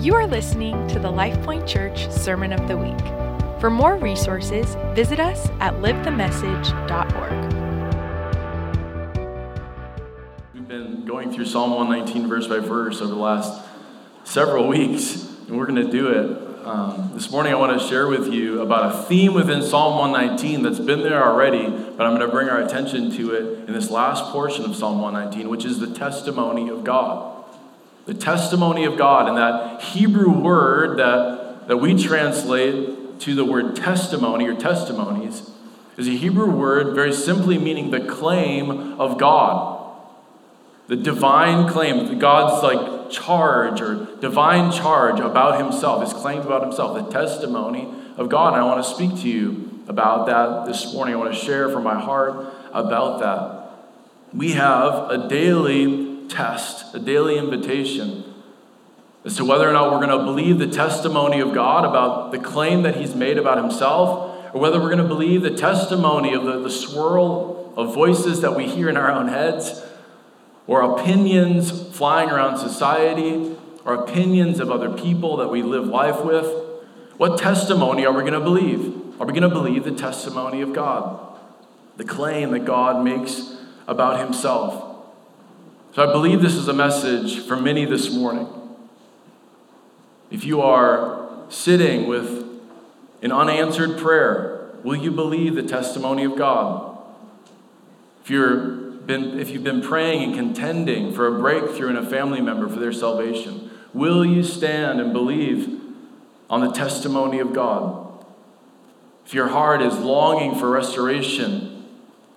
You are listening to the LifePoint Church Sermon of the Week. For more resources, visit us at livethemessage.org. We've been going through Psalm 119 verse by verse over the last several weeks, and we're going to do it. Um, this morning, I want to share with you about a theme within Psalm 119 that's been there already, but I'm going to bring our attention to it in this last portion of Psalm 119, which is the testimony of God the testimony of God. And that Hebrew word that, that we translate to the word testimony or testimonies is a Hebrew word very simply meaning the claim of God. The divine claim, God's like charge or divine charge about himself, his claim about himself, the testimony of God. And I want to speak to you about that this morning. I want to share from my heart about that. We have a daily test, a daily invitation as to whether or not we're going to believe the testimony of God about the claim that He's made about Himself, or whether we're going to believe the testimony of the, the swirl of voices that we hear in our own heads, or opinions flying around society, or opinions of other people that we live life with. What testimony are we going to believe? Are we going to believe the testimony of God? The claim that God makes about Himself? So I believe this is a message for many this morning. If you are sitting with an unanswered prayer, will you believe the testimony of God? If, you're been, if you've been praying and contending for a breakthrough in a family member for their salvation, will you stand and believe on the testimony of God? If your heart is longing for restoration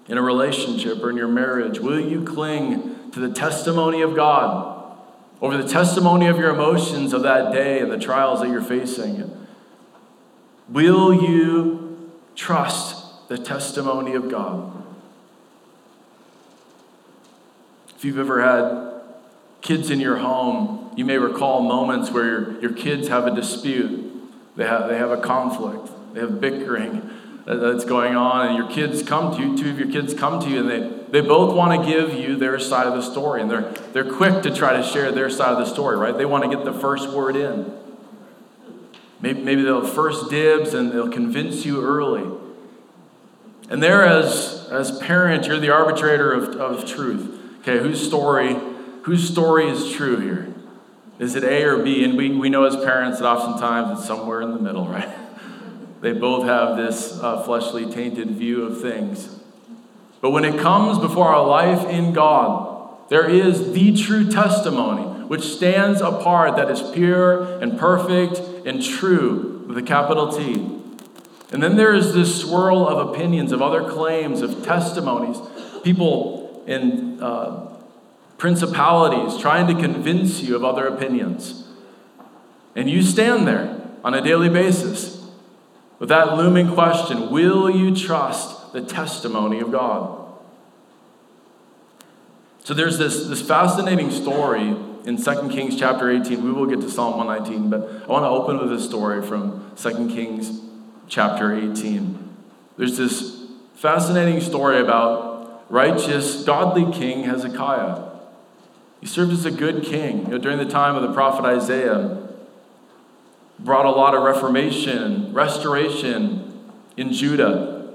in a relationship or in your marriage, will you cling to the testimony of God, over the testimony of your emotions of that day and the trials that you're facing? Will you trust the testimony of God? If you've ever had kids in your home, you may recall moments where your, your kids have a dispute, they have, they have a conflict, they have bickering that's going on, and your kids come to you, two of your kids come to you, and they, they both want to give you their side of the story, and they're, they're quick to try to share their side of the story, right? They want to get the first word in. Maybe, maybe they'll first dibs and they'll convince you early. And there, as, as parent, you're the arbitrator of, of truth. Okay, whose story, whose story is true here? Is it A or B? And we, we know as parents that oftentimes it's somewhere in the middle, right? They both have this uh, fleshly tainted view of things. But when it comes before our life in God, there is the true testimony which stands apart that is pure and perfect and true with a capital T. And then there is this swirl of opinions, of other claims, of testimonies, people in uh, principalities trying to convince you of other opinions. And you stand there on a daily basis with that looming question Will you trust the testimony of God? So there's this, this fascinating story in 2 Kings chapter 18. We will get to Psalm 119, but I want to open with a story from 2 Kings chapter 18. There's this fascinating story about righteous, godly king Hezekiah. He served as a good king. You know, during the time of the prophet Isaiah, brought a lot of reformation, restoration in Judah.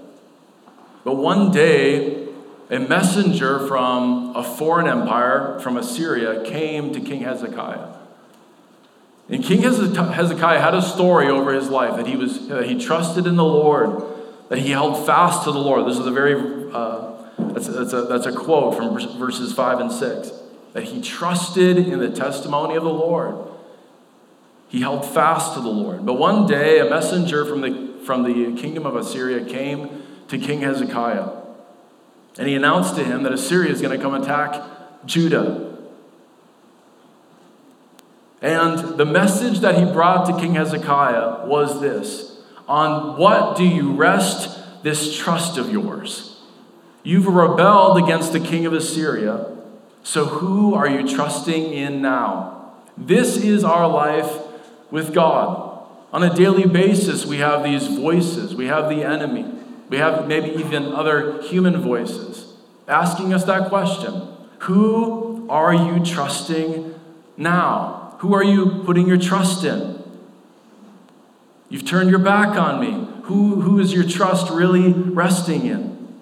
But one day, a messenger from a foreign empire, from Assyria, came to King Hezekiah. And King Hezekiah had a story over his life that he was that he trusted in the Lord, that he held fast to the Lord. This is a very uh, that's, that's, a, that's a quote from verses five and six. That he trusted in the testimony of the Lord. He held fast to the Lord. But one day, a messenger from the, from the kingdom of Assyria came to King Hezekiah. And he announced to him that Assyria is going to come attack Judah. And the message that he brought to King Hezekiah was this On what do you rest this trust of yours? You've rebelled against the king of Assyria, so who are you trusting in now? This is our life with God. On a daily basis, we have these voices. We have the enemy. We have maybe even other human voices asking us that question Who are you trusting now? Who are you putting your trust in? You've turned your back on me. Who, who is your trust really resting in?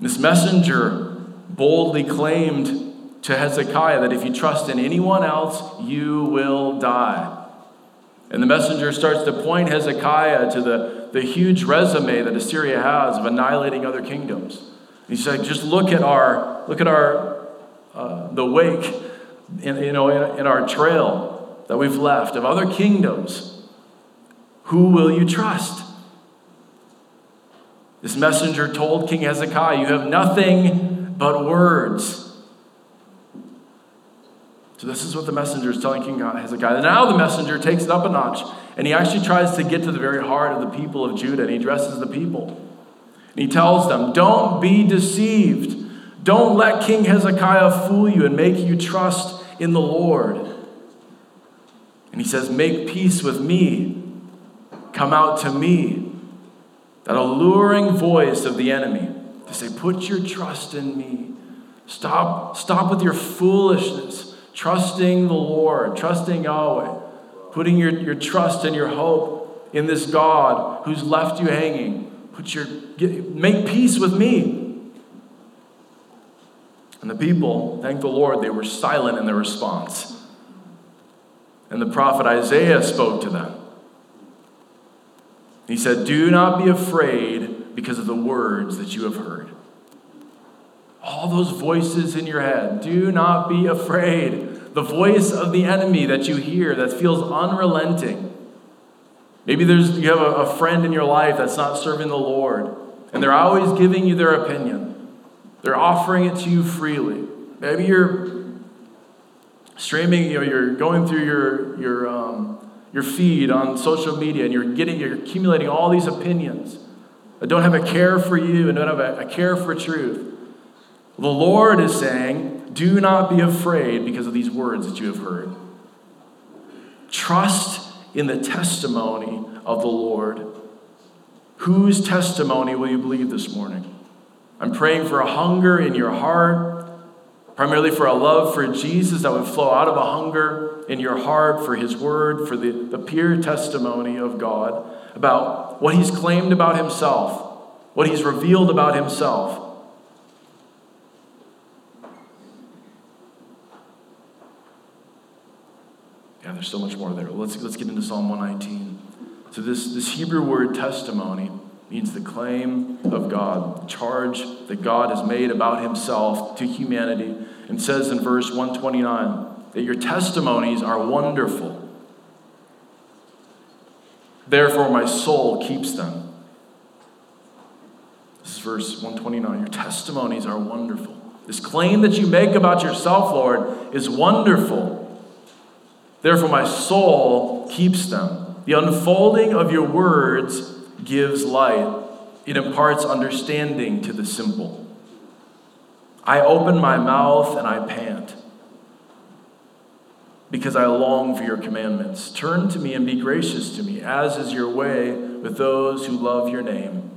This messenger boldly claimed to Hezekiah that if you trust in anyone else, you will die. And the messenger starts to point Hezekiah to the, the huge resume that Assyria has of annihilating other kingdoms. He's like, just look at our, look at our, uh, the wake, in, you know, in, in our trail that we've left of other kingdoms. Who will you trust? This messenger told King Hezekiah, You have nothing but words. So, this is what the messenger is telling King Hezekiah. Now the messenger takes it up a notch, and he actually tries to get to the very heart of the people of Judah, and he addresses the people. And he tells them, Don't be deceived. Don't let King Hezekiah fool you and make you trust in the Lord. And he says, Make peace with me. Come out to me. That alluring voice of the enemy to say, Put your trust in me. Stop, stop with your foolishness, trusting the Lord, trusting Yahweh, putting your, your trust and your hope in this God who's left you hanging. Put your, get, make peace with me. And the people, thank the Lord, they were silent in their response. And the prophet Isaiah spoke to them. He said, Do not be afraid because of the words that you have heard. All those voices in your head, do not be afraid. The voice of the enemy that you hear that feels unrelenting. Maybe there's, you have a, a friend in your life that's not serving the Lord, and they're always giving you their opinion. They're offering it to you freely. Maybe you're streaming, you know, you're going through your, your um, your feed on social media and you're getting you're accumulating all these opinions that don't have a care for you and don't have a, a care for truth the lord is saying do not be afraid because of these words that you have heard. Trust in the testimony of the lord. Whose testimony will you believe this morning? I'm praying for a hunger in your heart primarily for a love for Jesus that would flow out of a hunger in your heart for His Word, for the, the pure testimony of God about what He's claimed about Himself, what He's revealed about Himself. Yeah, there's so much more there. Let's, let's get into Psalm 119. So, this, this Hebrew word testimony means the claim of God, the charge that God has made about himself to humanity, and says in verse 129 that your testimonies are wonderful. Therefore, my soul keeps them. This is verse 129. Your testimonies are wonderful. This claim that you make about yourself, Lord, is wonderful. Therefore, my soul keeps them. The unfolding of your words gives light, it imparts understanding to the simple. I open my mouth and I pant because I long for your commandments. Turn to me and be gracious to me, as is your way with those who love your name.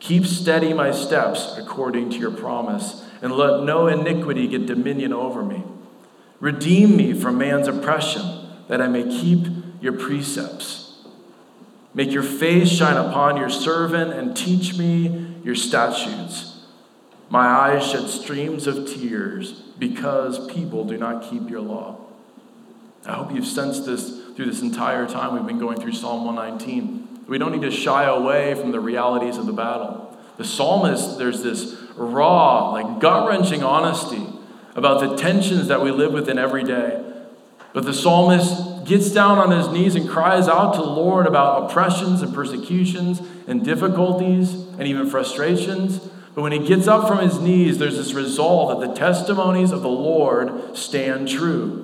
Keep steady my steps according to your promise, and let no iniquity get dominion over me. Redeem me from man's oppression, that I may keep your precepts. Make your face shine upon your servant and teach me your statutes. My eyes shed streams of tears because people do not keep your law. I hope you've sensed this through this entire time we've been going through Psalm 119. We don't need to shy away from the realities of the battle. The psalmist, there's this raw, like gut wrenching honesty about the tensions that we live within every day. But the psalmist gets down on his knees and cries out to the Lord about oppressions and persecutions and difficulties and even frustrations. But when he gets up from his knees, there's this resolve that the testimonies of the Lord stand true.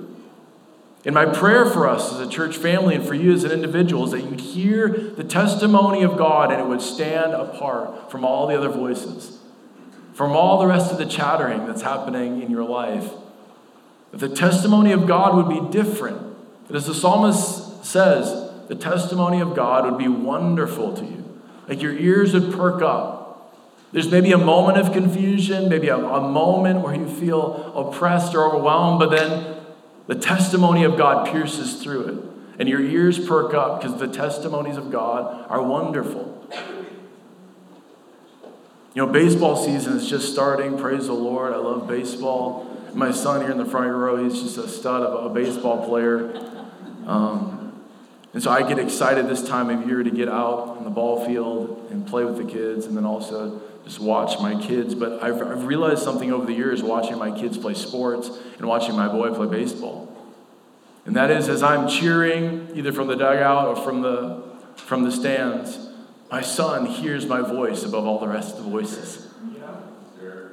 And my prayer for us as a church family and for you as an individual is that you'd hear the testimony of God and it would stand apart from all the other voices, from all the rest of the chattering that's happening in your life. The testimony of God would be different as the psalmist says, the testimony of God would be wonderful to you. Like your ears would perk up. There's maybe a moment of confusion, maybe a, a moment where you feel oppressed or overwhelmed, but then The testimony of God pierces through it. And your ears perk up because the testimonies of God are wonderful. You know, baseball season is just starting. Praise the Lord. I love baseball. My son here in the front row, he's just a stud of a baseball player. Um, and so I get excited this time of year to get out on the ball field and play with the kids and then also just watch my kids. But I've, I've realized something over the years watching my kids play sports and watching my boy play baseball. And that is as I'm cheering, either from the dugout or from the, from the stands, my son hears my voice above all the rest of the voices.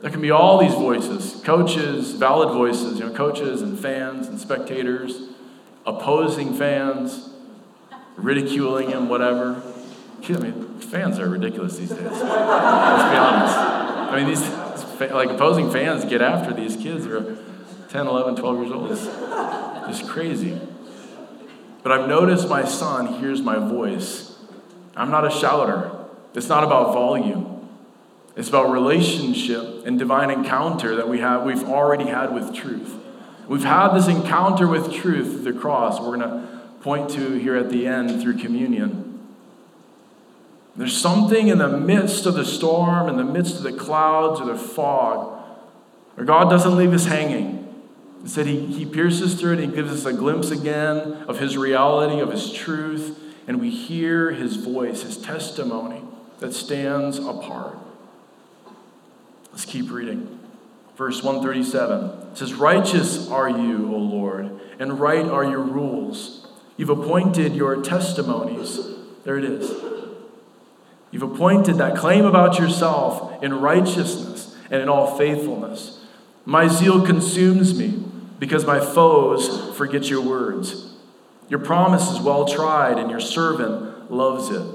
There can be all these voices coaches, valid voices, you know, coaches and fans and spectators, opposing fans, ridiculing him, whatever. I mean, fans are ridiculous these days. Let's be honest. I mean, these, like, opposing fans get after these kids who are 10, 11, 12 years old. It's just crazy. But I've noticed my son hears my voice I'm not a shouter. It's not about volume. It's about relationship and divine encounter that we have, we've already had with truth. We've had this encounter with truth the cross. We're going to point to here at the end through communion. There's something in the midst of the storm, in the midst of the clouds or the fog, where God doesn't leave us hanging. Instead, he, he pierces through it and he gives us a glimpse again of His reality, of His truth, and we hear his voice, his testimony that stands apart. Let's keep reading. Verse 137 says, Righteous are you, O Lord, and right are your rules. You've appointed your testimonies. There it is. You've appointed that claim about yourself in righteousness and in all faithfulness. My zeal consumes me because my foes forget your words. Your promise is well tried, and your servant loves it.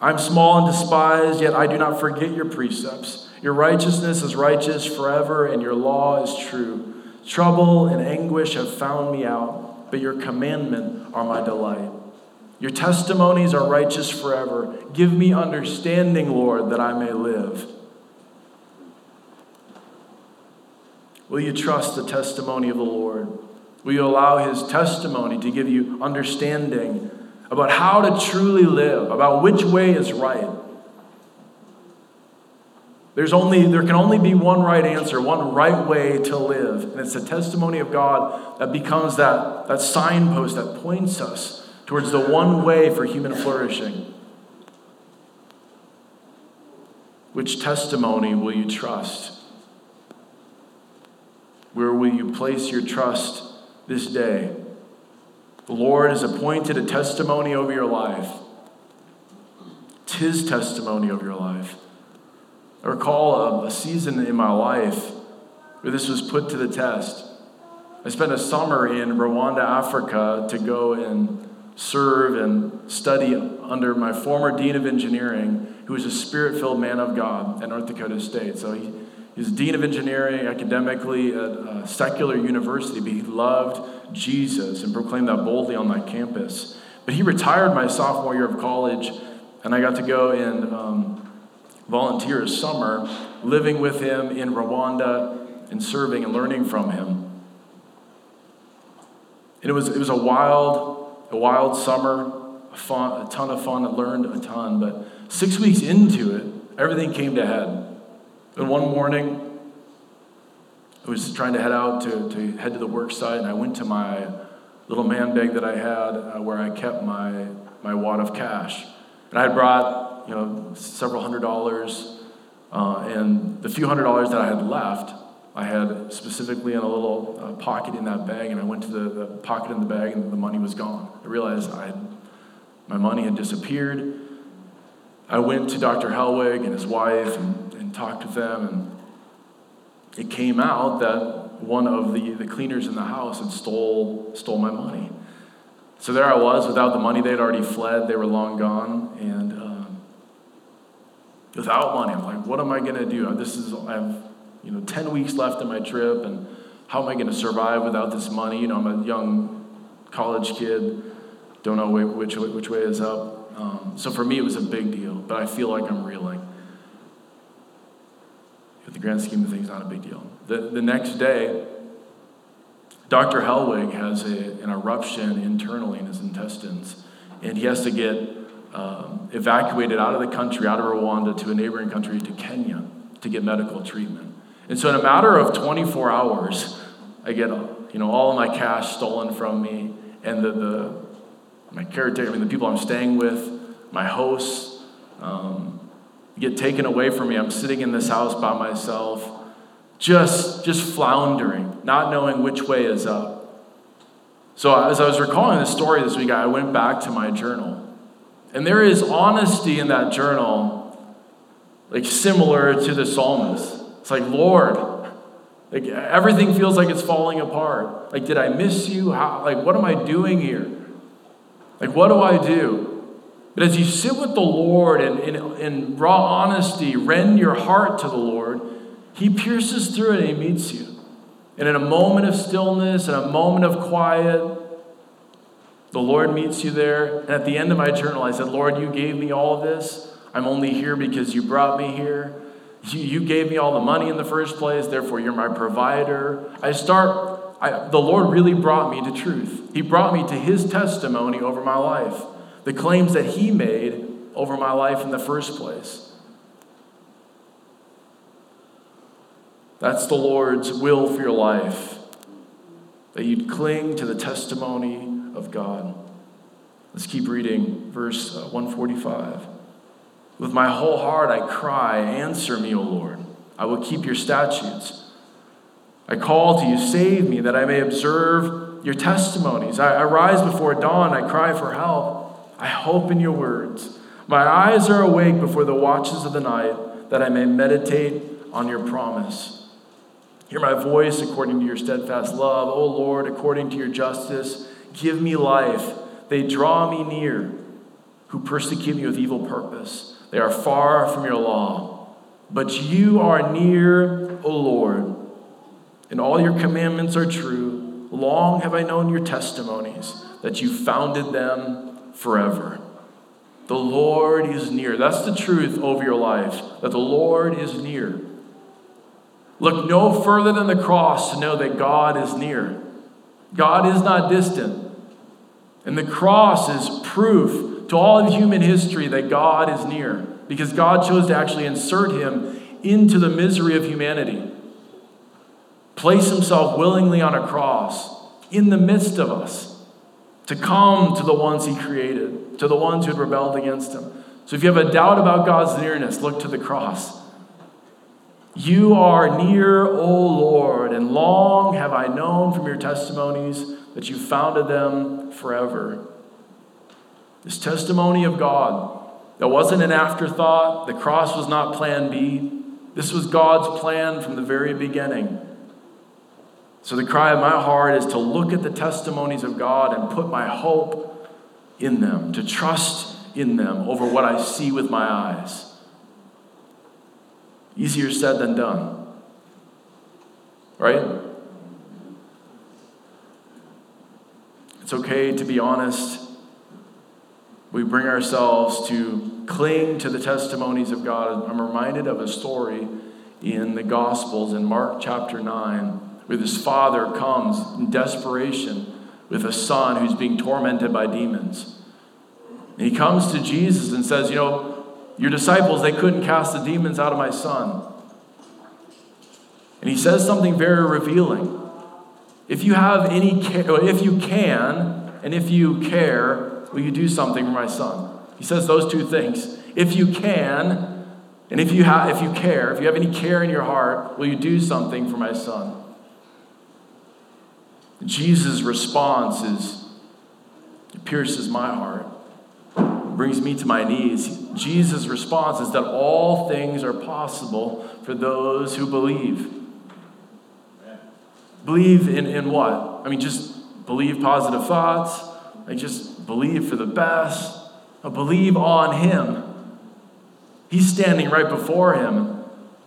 I'm small and despised, yet I do not forget your precepts. Your righteousness is righteous forever, and your law is true. Trouble and anguish have found me out, but your commandment are my delight. Your testimonies are righteous forever. Give me understanding, Lord, that I may live. Will you trust the testimony of the Lord? Will you allow his testimony to give you understanding about how to truly live, about which way is right? There's only, there can only be one right answer, one right way to live. And it's the testimony of God that becomes that, that signpost that points us towards the one way for human flourishing. Which testimony will you trust? Where will you place your trust this day. The Lord has appointed a testimony over your life. Tis testimony over your life. I recall a, a season in my life where this was put to the test. I spent a summer in Rwanda, Africa to go and serve and study under my former dean of engineering, who was a spirit filled man of God at North Dakota State. So he, he was dean of engineering academically at a secular university, but he loved Jesus and proclaimed that boldly on that campus. But he retired my sophomore year of college, and I got to go and um, volunteer a summer living with him in Rwanda and serving and learning from him. And it was, it was a wild, a wild summer, a, fun, a ton of fun. I learned a ton. But six weeks into it, everything came to head. And one morning, I was trying to head out to, to head to the work site, and I went to my little man bag that I had uh, where I kept my, my wad of cash. And I had brought, you know, several hundred dollars, uh, and the few hundred dollars that I had left, I had specifically in a little uh, pocket in that bag, and I went to the, the, pocket in the bag, and the money was gone. I realized I had, my money had disappeared. I went to Dr. Helwig and his wife, and talked with them, and it came out that one of the, the cleaners in the house had stole, stole my money. So there I was without the money. They had already fled, they were long gone. And um, without money, I'm like, what am I going to do? This is, I have you know, 10 weeks left in my trip, and how am I going to survive without this money? You know, I'm a young college kid, don't know which, which way is up. Um, so for me, it was a big deal, but I feel like I'm reeling the grand scheme of things, not a big deal. The, the next day, Dr. Helwig has a, an eruption internally in his intestines, and he has to get um, evacuated out of the country, out of Rwanda, to a neighboring country, to Kenya, to get medical treatment. And so, in a matter of 24 hours, I get you know all of my cash stolen from me, and the, the my caretaker, I mean the people I'm staying with, my hosts, um, get taken away from me. I'm sitting in this house by myself, just just floundering, not knowing which way is up. So as I was recalling this story this week, I went back to my journal. And there is honesty in that journal, like similar to the psalmist. It's like, Lord, like everything feels like it's falling apart. Like, did I miss you? How, like, what am I doing here? Like, what do I do? But as you sit with the Lord and in, raw honesty, rend your heart to the Lord, He pierces through it and He meets you. And in a moment of stillness, in a moment of quiet, the Lord meets you there. And at the end of my journal, I said, Lord, you gave me all of this. I'm only here because you brought me here. You, you gave me all the money in the first place, therefore, you're my provider. I start, I, the Lord really brought me to truth. He brought me to His testimony over my life, the claims that He made over my life in the first place. That's the Lord's will for your life, that you'd cling to the testimony of God. Let's keep reading verse uh, 145. With my whole heart I cry, Answer me, O Lord. I will keep your statutes. I call to you, save me, that I may observe your testimonies. I, I rise before dawn, I cry for help. I hope in your words. My eyes are awake before the watches of the night, that I may meditate on your promise. Hear my voice according to your steadfast love, O Lord, according to your justice. Give me life. They draw me near, who persecute me with evil purpose. They are far from your law. But you are near, O Lord, and all your commandments are true. Long have I known your testimonies, that you founded them forever. The Lord is near. That's the truth over your life, that the Lord is near. Look no further than the cross to know that God is near. God is not distant. And the cross is proof to all of human history that God is near because God chose to actually insert him into the misery of humanity, place himself willingly on a cross in the midst of us to come to the ones he created, to the ones who had rebelled against him. So if you have a doubt about God's nearness, look to the cross. You are near, O Lord, and long have I known from your testimonies that you founded them forever. This testimony of God that wasn't an afterthought, the cross was not plan B. This was God's plan from the very beginning. So, the cry of my heart is to look at the testimonies of God and put my hope in them, to trust in them over what I see with my eyes. Easier said than done. Right? It's okay to be honest. We bring ourselves to cling to the testimonies of God. I'm reminded of a story in the Gospels in Mark chapter 9 where this father comes in desperation with a son who's being tormented by demons. And he comes to Jesus and says, You know, your disciples, they couldn't cast the demons out of my son. And he says something very revealing. If you have any care, if you can, and if you care, will you do something for my son? He says those two things. If you can, and if you have if you care, if you have any care in your heart, will you do something for my son? Jesus' response is it pierces my heart brings me to my knees. Jesus' response is that all things are possible for those who believe. Believe in, in what? I mean, just believe positive thoughts. Like, just believe for the best. Believe on Him. He's standing right before Him.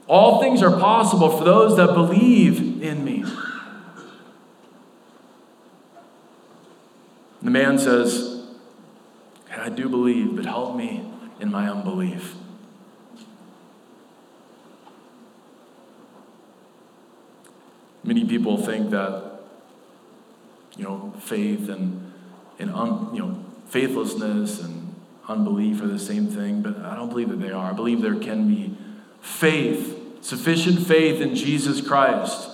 All things are possible for those that believe in me. The man says, I do believe, but help me in my unbelief. Many people think that you know, faith and, and un, you know, faithlessness and unbelief are the same thing, but I don't believe that they are. I believe there can be faith, sufficient faith in Jesus Christ.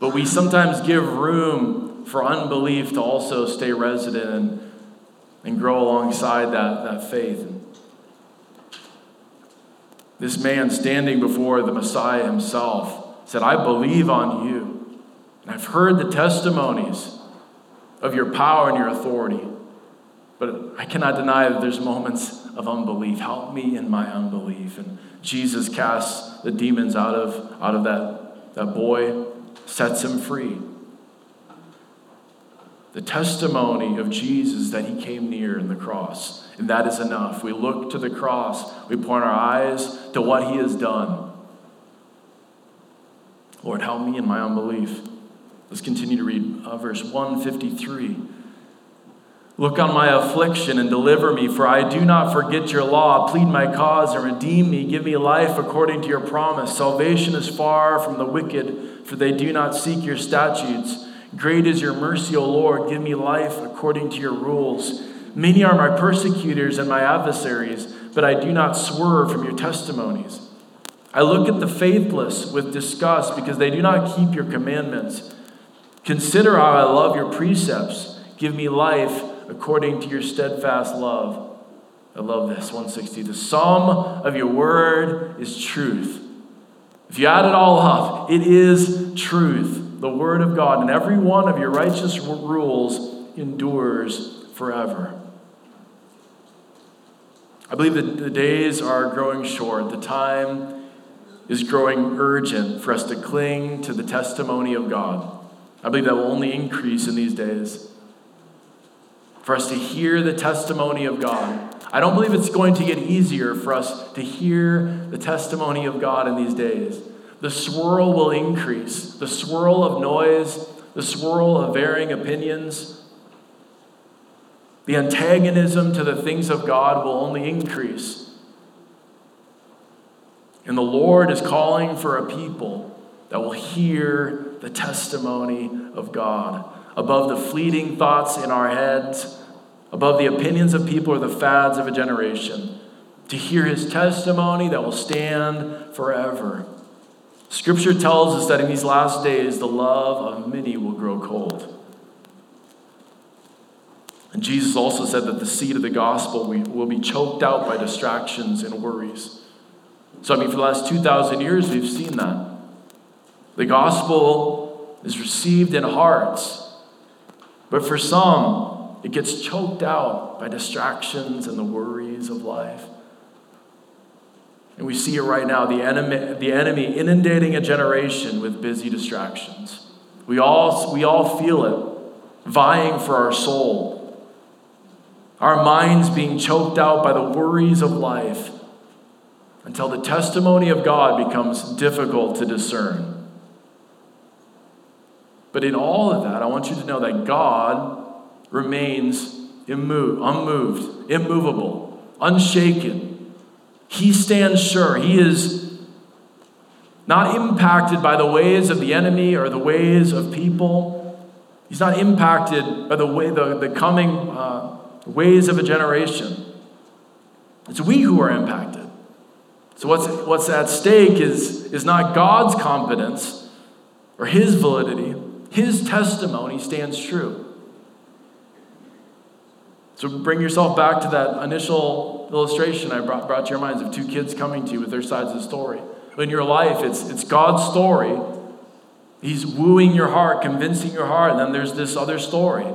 But we sometimes give room for unbelief to also stay resident and, and grow alongside that, that faith. This man standing before the Messiah himself said, I believe on you. And I've heard the testimonies of your power and your authority. But I cannot deny that there's moments of unbelief. Help me in my unbelief. And Jesus casts the demons out of, out of that, that boy, sets him free. The testimony of Jesus that he came near in the cross, and that is enough. We look to the cross, we point our eyes to what he has done. Lord, help me in my unbelief. Let's continue to read uh, verse 153. Look on my affliction and deliver me, for I do not forget your law. Plead my cause and redeem me. Give me life according to your promise. Salvation is far from the wicked, for they do not seek your statutes. Great is your mercy, O Lord. Give me life according to your rules. Many are my persecutors and my adversaries, but I do not swerve from your testimonies. I look at the faithless with disgust because they do not keep your commandments. Consider how I love your precepts. Give me life according to your steadfast love. I love this, 160. The sum of your word is truth. If you add it all up, it is truth, the word of God, and every one of your righteous rules endures forever. I believe that the days are growing short. The time is growing urgent for us to cling to the testimony of God. I believe that will only increase in these days for us to hear the testimony of God. I don't believe it's going to get easier for us to hear the testimony of God in these days. The swirl will increase, the swirl of noise, the swirl of varying opinions. The antagonism to the things of God will only increase. And the Lord is calling for a people that will hear the testimony of God above the fleeting thoughts in our heads, above the opinions of people or the fads of a generation, to hear his testimony that will stand forever. Scripture tells us that in these last days, the love of many will grow cold. And Jesus also said that the seed of the gospel will be choked out by distractions and worries. So, I mean, for the last 2,000 years, we've seen that. The gospel is received in hearts but for some, it gets choked out by distractions and the worries of life. And we see it right now the enemy, the enemy inundating a generation with busy distractions. We all, we all feel it, vying for our soul. Our minds being choked out by the worries of life until the testimony of God becomes difficult to discern. But in all of that, I want you to know that God remains unmoved, immovable, unshaken. He stands sure. He is not impacted by the ways of the enemy or the ways of people. He's not impacted by the way the, the coming uh, ways of a generation. It's we who are impacted. So what's, what's at stake is, is not God's competence or his validity, his testimony stands true. So bring yourself back to that initial illustration I brought, brought to your minds of two kids coming to you with their sides of the story. In your life, it's, it's God's story. He's wooing your heart, convincing your heart. And then there's this other story.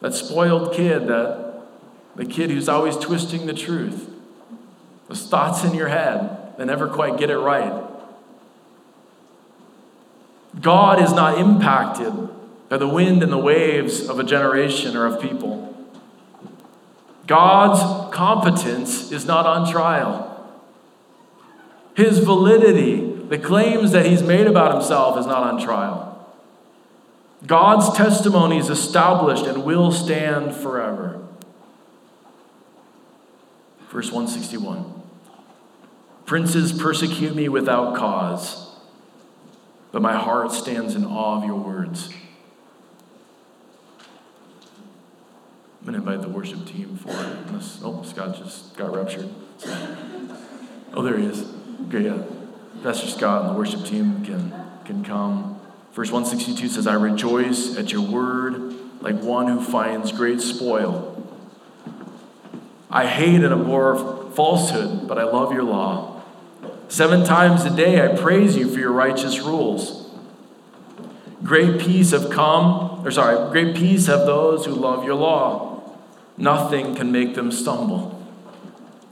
That spoiled kid, that the kid who's always twisting the truth. Those thoughts in your head that never quite get it right. God is not impacted by the wind and the waves of a generation or of people. God's competence is not on trial. His validity, the claims that he's made about himself, is not on trial. God's testimony is established and will stand forever. Verse 161 Princes persecute me without cause but my heart stands in awe of your words. I'm going to invite the worship team for Unless, oh, Scott just got ruptured. So. Oh, there he is. Okay, yeah. Pastor Scott and the worship team can, can come. Verse 162 says, I rejoice at your word like one who finds great spoil. I hate and abhor falsehood, but I love your law. Seven times a day I praise you for your righteous rules. Great peace have come, or sorry, great peace have those who love your law. Nothing can make them stumble.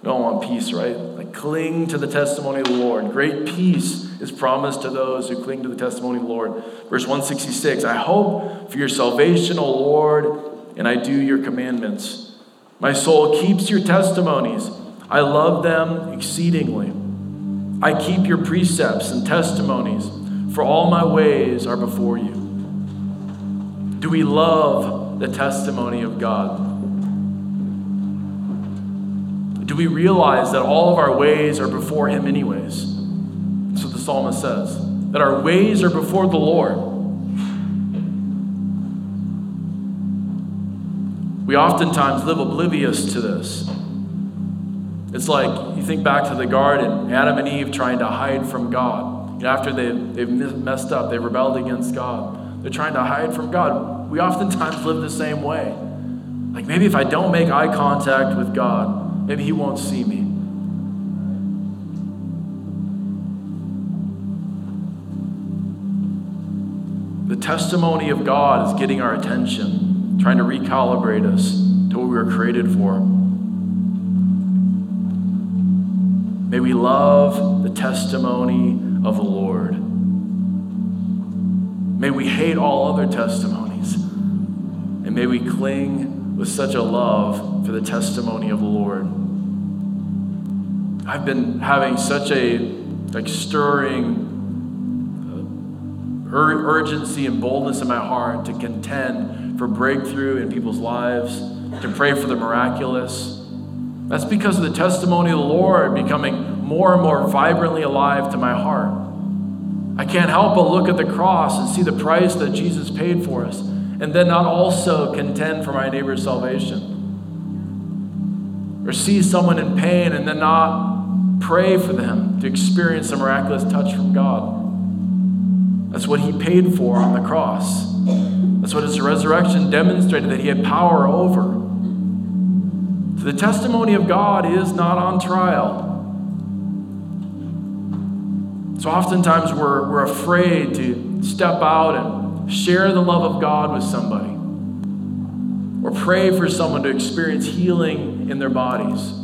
We all want peace, right? Like cling to the testimony of the Lord. Great peace is promised to those who cling to the testimony of the Lord. Verse 166 I hope for your salvation, O Lord, and I do your commandments. My soul keeps your testimonies, I love them exceedingly. I keep your precepts and testimonies, for all my ways are before you. Do we love the testimony of God? Do we realize that all of our ways are before Him, anyways? That's what the psalmist says. That our ways are before the Lord. We oftentimes live oblivious to this. It's like you think back to the garden, Adam and Eve trying to hide from God. After they, they've messed up, they've rebelled against God. They're trying to hide from God. We oftentimes live the same way. Like maybe if I don't make eye contact with God, Maybe he won't see me. The testimony of God is getting our attention, trying to recalibrate us to what we were created for. May we love the testimony of the Lord. May we hate all other testimonies. And may we cling with such a love the testimony of the Lord. I've been having such a like stirring uh, ur- urgency and boldness in my heart to contend for breakthrough in people's lives, to pray for the miraculous. That's because of the testimony of the Lord becoming more and more vibrantly alive to my heart. I can't help but look at the cross and see the price that Jesus paid for us, and then not also contend for my neighbor's salvation. Or see someone in pain and then not Pray for them to experience a miraculous touch from God. That's what he paid for on the cross. That's what his resurrection demonstrated that he had power over. So the testimony of God is not on trial. So oftentimes we're, we're afraid to step out and share the love of God with somebody or pray for someone to experience healing in their bodies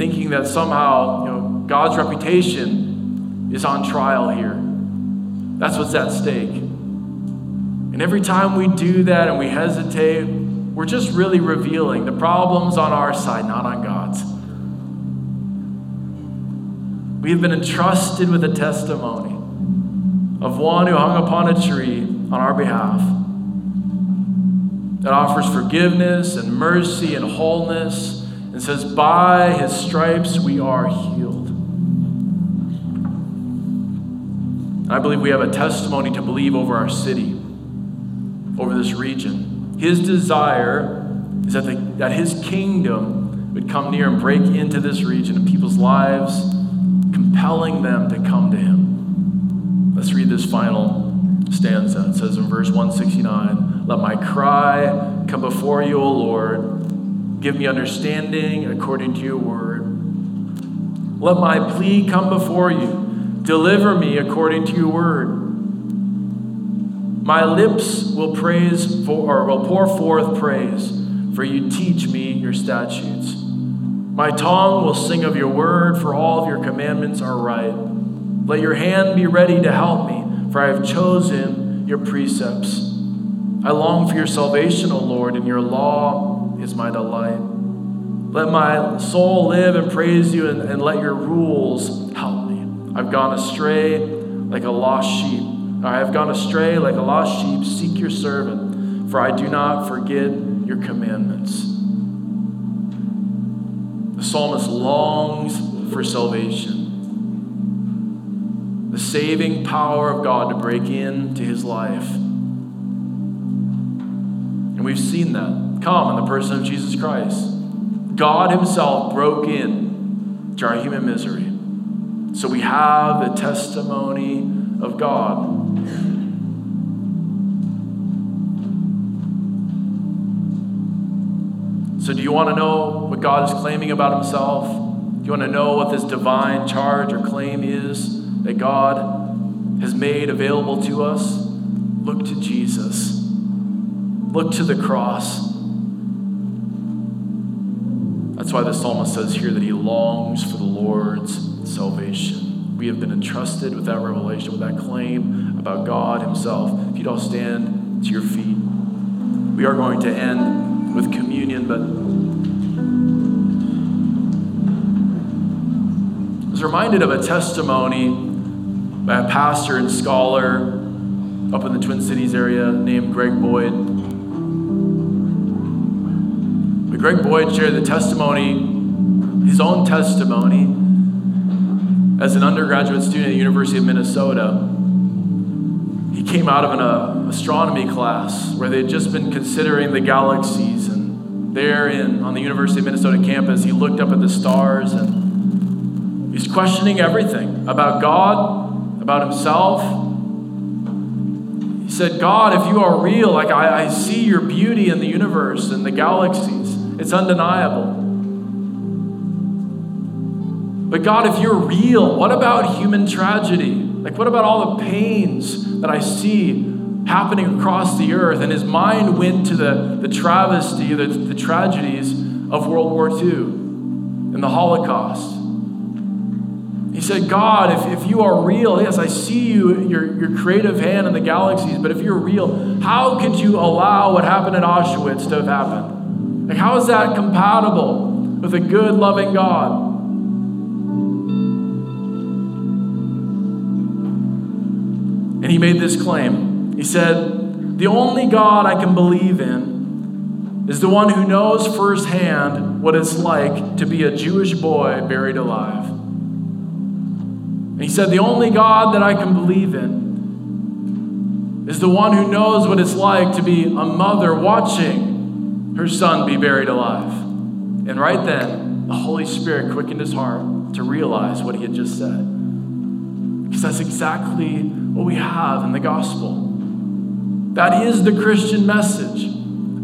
thinking that somehow, you know, God's reputation is on trial here. That's what's at stake. And every time we do that and we hesitate, we're just really revealing the problems on our side, not on God's. We have been entrusted with a testimony of one who hung upon a tree on our behalf that offers forgiveness and mercy and wholeness and says, By his stripes we are healed. I believe we have a testimony to believe over our city, over this region. His desire is that, the, that his kingdom would come near and break into this region and people's lives, compelling them to come to him. Let's read this final stanza. It says in verse 169 Let my cry come before you, O Lord. Give me understanding according to your word. Let my plea come before you. Deliver me according to your word. My lips will praise for, or will pour forth praise, for you teach me your statutes. My tongue will sing of your word, for all of your commandments are right. Let your hand be ready to help me, for I have chosen your precepts. I long for your salvation, O Lord, and your law is my delight. Let my soul live and praise you, and, and let your rules help me. I've gone astray like a lost sheep. I have gone astray like a lost sheep. Seek your servant, for I do not forget your commandments. The psalmist longs for salvation the saving power of God to break into his life And we've seen that come in the person of Jesus Christ. God Himself broke in to our human misery. So we have the testimony of God. So, do you want to know what God is claiming about Himself? Do you want to know what this divine charge or claim is that God has made available to us? Look to Jesus. Look to the cross. That's why the psalmist says here that he longs for the Lord's salvation. We have been entrusted with that revelation, with that claim about God Himself. If you'd all stand to your feet, we are going to end with communion, but I was reminded of a testimony by a pastor and scholar up in the Twin Cities area named Greg Boyd. Greg Boyd shared the testimony, his own testimony, as an undergraduate student at the University of Minnesota. He came out of an uh, astronomy class where they had just been considering the galaxies, and there in, on the University of Minnesota campus, he looked up at the stars and he's questioning everything about God, about himself. He said, God, if you are real, like I, I see your beauty in the universe and the galaxies. It's undeniable. But God, if you're real, what about human tragedy? Like, what about all the pains that I see happening across the earth? And his mind went to the, the travesty, the, the tragedies of World War II and the Holocaust. He said, God, if, if you are real, yes, I see you, your, your creative hand in the galaxies, but if you're real, how could you allow what happened at Auschwitz to have happened? How is that compatible with a good, loving God? And he made this claim. He said, The only God I can believe in is the one who knows firsthand what it's like to be a Jewish boy buried alive. And he said, The only God that I can believe in is the one who knows what it's like to be a mother watching her son be buried alive. And right then, the Holy Spirit quickened his heart to realize what he had just said. Because that's exactly what we have in the gospel. That is the Christian message.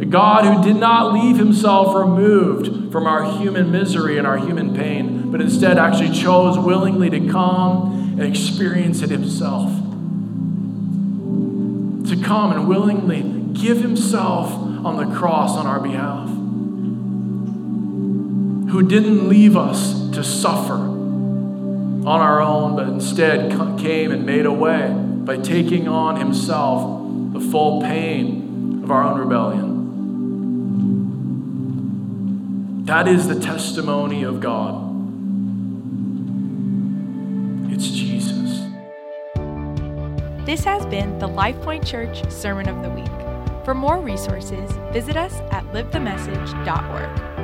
A God who did not leave himself removed from our human misery and our human pain, but instead actually chose willingly to come and experience it himself. To come and willingly give himself on the cross on our behalf, who didn't leave us to suffer on our own, but instead came and made a way by taking on himself the full pain of our own rebellion. That is the testimony of God. It's Jesus. This has been the LifePoint Church Sermon of the Week. For more resources, visit us at livethemessage.org.